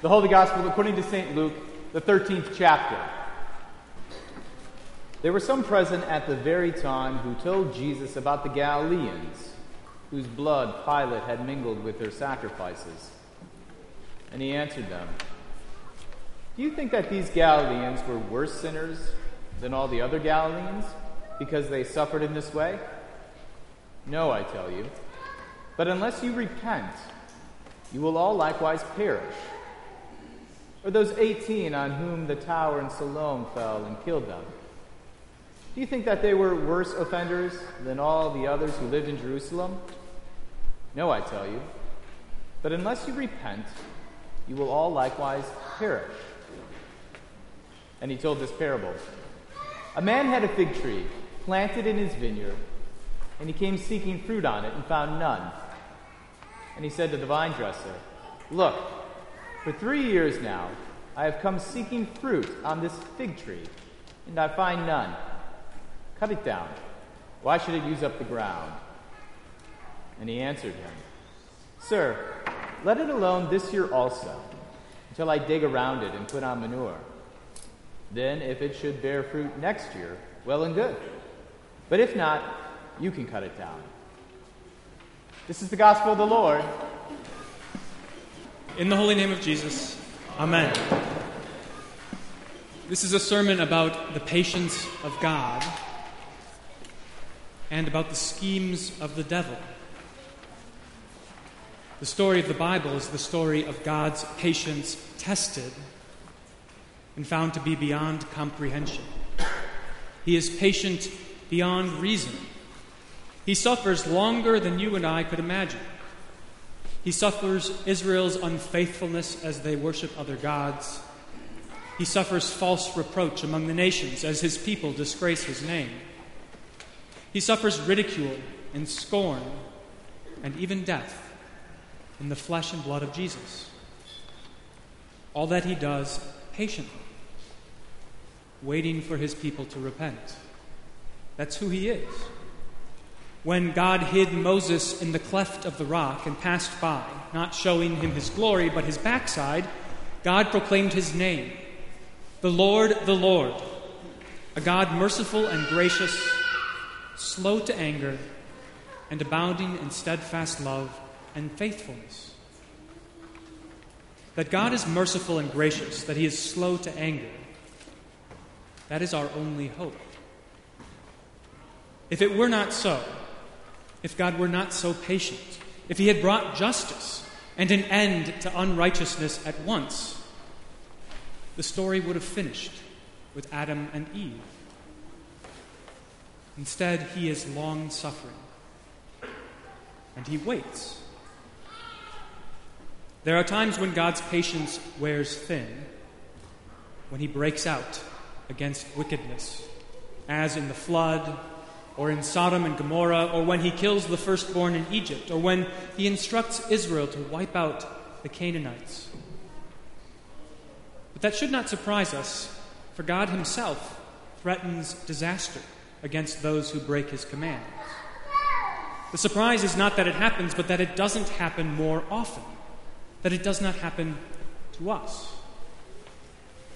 The Holy Gospel according to St. Luke, the 13th chapter. There were some present at the very time who told Jesus about the Galileans, whose blood Pilate had mingled with their sacrifices. And he answered them, Do you think that these Galileans were worse sinners than all the other Galileans because they suffered in this way? No, I tell you. But unless you repent, you will all likewise perish. Or those 18 on whom the tower in Siloam fell and killed them. Do you think that they were worse offenders than all the others who lived in Jerusalem? No, I tell you. But unless you repent, you will all likewise perish. And he told this parable A man had a fig tree planted in his vineyard, and he came seeking fruit on it and found none. And he said to the vine dresser, Look, for three years now I have come seeking fruit on this fig tree, and I find none. Cut it down. Why should it use up the ground? And he answered him, Sir, let it alone this year also, until I dig around it and put on manure. Then, if it should bear fruit next year, well and good. But if not, you can cut it down. This is the gospel of the Lord. In the holy name of Jesus, Amen. This is a sermon about the patience of God and about the schemes of the devil. The story of the Bible is the story of God's patience tested and found to be beyond comprehension. He is patient beyond reason. He suffers longer than you and I could imagine. He suffers Israel's unfaithfulness as they worship other gods. He suffers false reproach among the nations as his people disgrace his name. He suffers ridicule and scorn and even death in the flesh and blood of Jesus. All that he does patiently, waiting for his people to repent. That's who he is. When God hid Moses in the cleft of the rock and passed by, not showing him his glory, but his backside, God proclaimed his name The Lord, the Lord, a God merciful and gracious, slow to anger, and abounding in steadfast love and faithfulness. That God is merciful and gracious, that he is slow to anger, that is our only hope. If it were not so, if God were not so patient, if he had brought justice and an end to unrighteousness at once, the story would have finished with Adam and Eve. Instead, he is long suffering and he waits. There are times when God's patience wears thin, when he breaks out against wickedness, as in the flood or in Sodom and Gomorrah, or when he kills the firstborn in Egypt, or when he instructs Israel to wipe out the Canaanites. But that should not surprise us, for God himself threatens disaster against those who break his commands. The surprise is not that it happens, but that it doesn't happen more often, that it does not happen to us.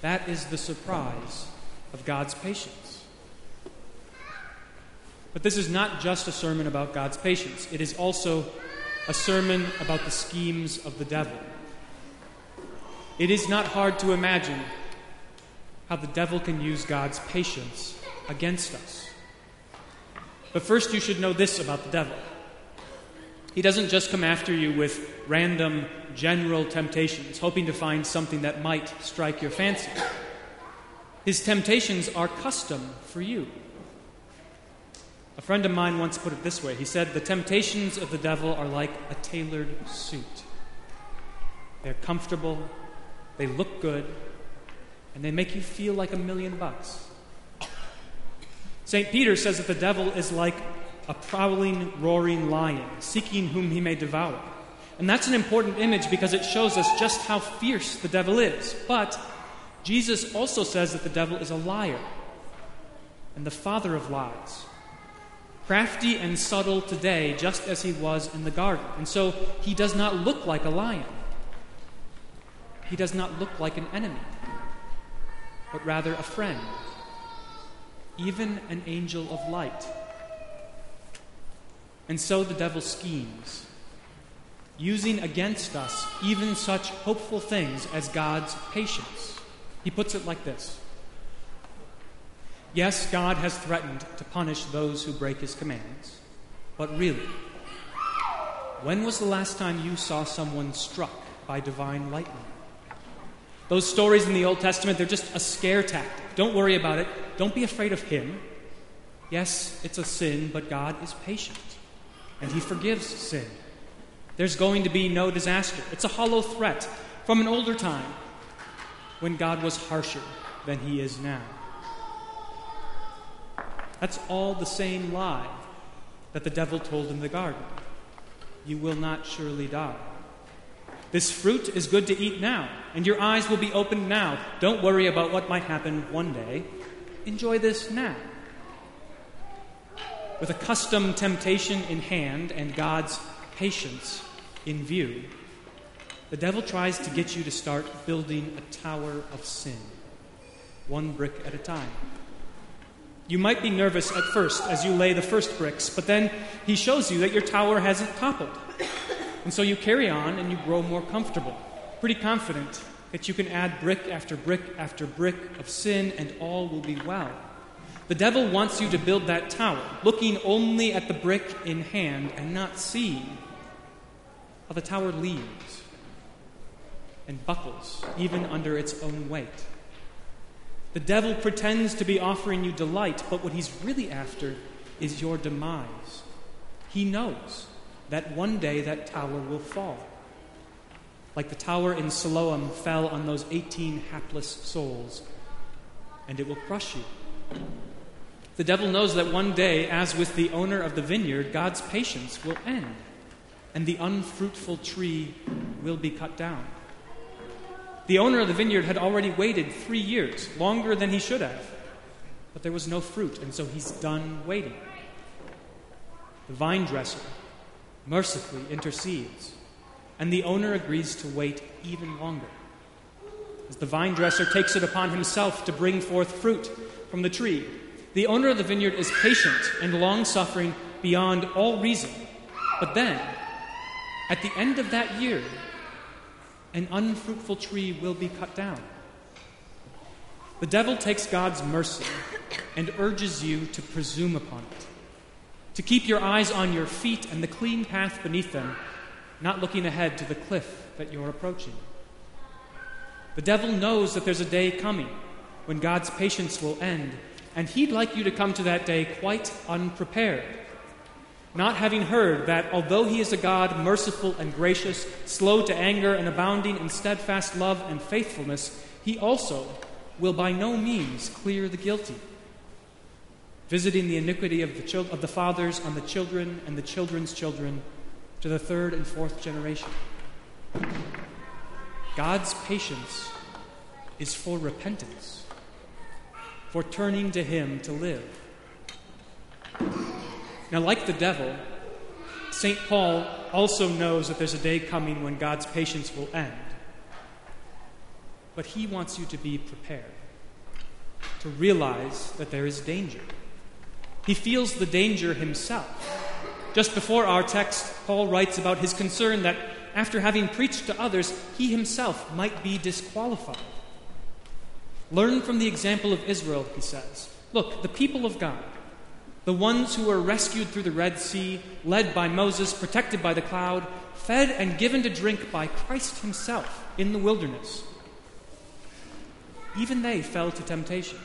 That is the surprise of God's patience. But this is not just a sermon about God's patience, it is also a sermon about the schemes of the devil. It is not hard to imagine how the devil can use God's patience against us. But first, you should know this about the devil. He doesn't just come after you with random general temptations, hoping to find something that might strike your fancy. His temptations are custom for you. A friend of mine once put it this way He said, The temptations of the devil are like a tailored suit. They're comfortable, they look good, and they make you feel like a million bucks. St. Peter says that the devil is like a prowling, roaring lion, seeking whom he may devour. And that's an important image because it shows us just how fierce the devil is. But Jesus also says that the devil is a liar and the father of lies crafty and subtle today, just as he was in the garden. And so he does not look like a lion. he does not look like an enemy, but rather a friend, even an angel of light. And so the devil schemes, using against us even such hopeful things as God's patience. He puts it like this Yes, God has threatened to punish those who break his commands, but really, when was the last time you saw someone struck by divine lightning? Those stories in the Old Testament, they're just a scare tactic. Don't worry about it. Don't be afraid of him. Yes, it's a sin, but God is patient, and he forgives sin. There's going to be no disaster. It's a hollow threat from an older time when God was harsher than he is now. That's all the same lie that the devil told in the garden. You will not surely die. This fruit is good to eat now, and your eyes will be opened now. Don't worry about what might happen one day. Enjoy this now. With a custom temptation in hand and God's patience in view, the devil tries to get you to start building a tower of sin, one brick at a time. You might be nervous at first as you lay the first bricks, but then he shows you that your tower hasn't toppled. And so you carry on and you grow more comfortable, pretty confident that you can add brick after brick after brick of sin and all will be well. The devil wants you to build that tower, looking only at the brick in hand and not seeing how the tower leans and buckles even under its own weight. The devil pretends to be offering you delight, but what he's really after is your demise. He knows that one day that tower will fall. Like the tower in Siloam fell on those 18 hapless souls, and it will crush you. The devil knows that one day, as with the owner of the vineyard, God's patience will end, and the unfruitful tree will be cut down. The owner of the vineyard had already waited three years, longer than he should have. But there was no fruit, and so he's done waiting. The vine dresser mercifully intercedes, and the owner agrees to wait even longer. As the vine dresser takes it upon himself to bring forth fruit from the tree, the owner of the vineyard is patient and long suffering beyond all reason. But then, at the end of that year, an unfruitful tree will be cut down. The devil takes God's mercy and urges you to presume upon it, to keep your eyes on your feet and the clean path beneath them, not looking ahead to the cliff that you're approaching. The devil knows that there's a day coming when God's patience will end, and he'd like you to come to that day quite unprepared not having heard that although he is a God merciful and gracious, slow to anger and abounding in steadfast love and faithfulness, he also will by no means clear the guilty, visiting the iniquity of the, chil- of the fathers on the children and the children's children to the third and fourth generation. God's patience is for repentance, for turning to him to live. Now, like the devil, St. Paul also knows that there's a day coming when God's patience will end. But he wants you to be prepared, to realize that there is danger. He feels the danger himself. Just before our text, Paul writes about his concern that after having preached to others, he himself might be disqualified. Learn from the example of Israel, he says. Look, the people of God, the ones who were rescued through the Red Sea, led by Moses, protected by the cloud, fed and given to drink by Christ Himself in the wilderness. Even they fell to temptation.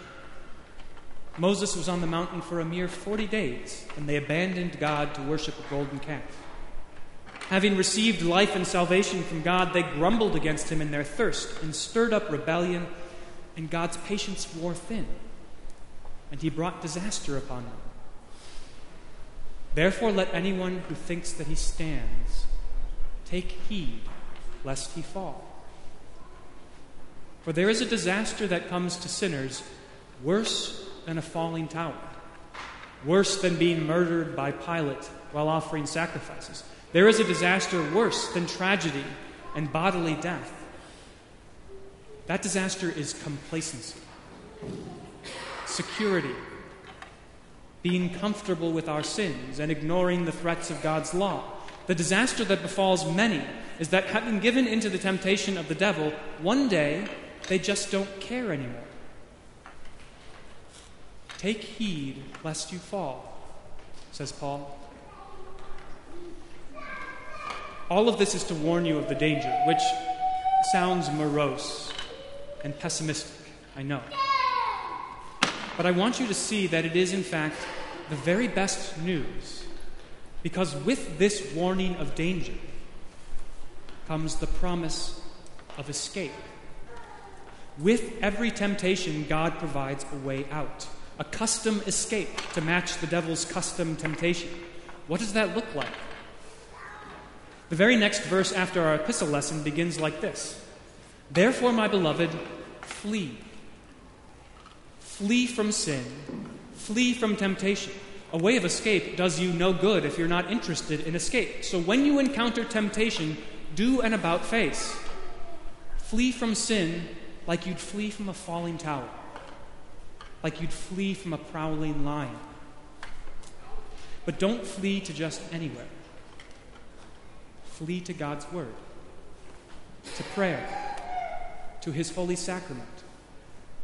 Moses was on the mountain for a mere 40 days, and they abandoned God to worship a golden calf. Having received life and salvation from God, they grumbled against Him in their thirst and stirred up rebellion, and God's patience wore thin, and He brought disaster upon them. Therefore, let anyone who thinks that he stands take heed lest he fall. For there is a disaster that comes to sinners worse than a falling tower, worse than being murdered by Pilate while offering sacrifices. There is a disaster worse than tragedy and bodily death. That disaster is complacency, security, being comfortable with our sins and ignoring the threats of God's law. The disaster that befalls many is that having given into the temptation of the devil, one day they just don't care anymore. Take heed lest you fall, says Paul. All of this is to warn you of the danger, which sounds morose and pessimistic, I know. But I want you to see that it is, in fact, the very best news. Because with this warning of danger comes the promise of escape. With every temptation, God provides a way out, a custom escape to match the devil's custom temptation. What does that look like? The very next verse after our epistle lesson begins like this Therefore, my beloved, flee. Flee from sin. Flee from temptation. A way of escape does you no good if you're not interested in escape. So when you encounter temptation, do an about face. Flee from sin like you'd flee from a falling tower, like you'd flee from a prowling lion. But don't flee to just anywhere. Flee to God's Word, to prayer, to His holy sacrament.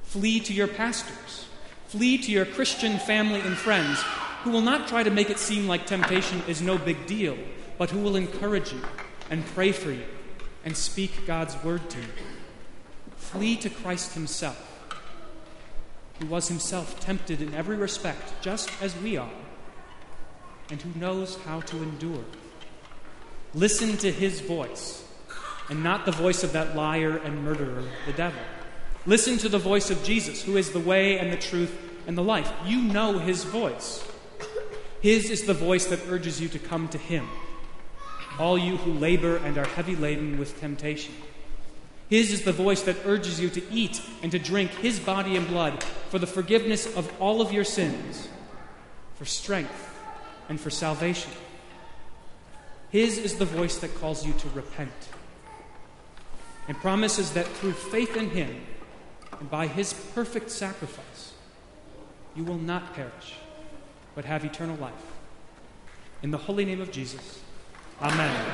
Flee to your pastors. Flee to your Christian family and friends who will not try to make it seem like temptation is no big deal, but who will encourage you and pray for you and speak God's word to you. Flee to Christ Himself, who was Himself tempted in every respect, just as we are, and who knows how to endure. Listen to His voice, and not the voice of that liar and murderer, the devil. Listen to the voice of Jesus, who is the way and the truth and the life. You know his voice. His is the voice that urges you to come to him, all you who labor and are heavy laden with temptation. His is the voice that urges you to eat and to drink his body and blood for the forgiveness of all of your sins, for strength, and for salvation. His is the voice that calls you to repent and promises that through faith in him, and by his perfect sacrifice, you will not perish, but have eternal life. In the holy name of Jesus, Amen.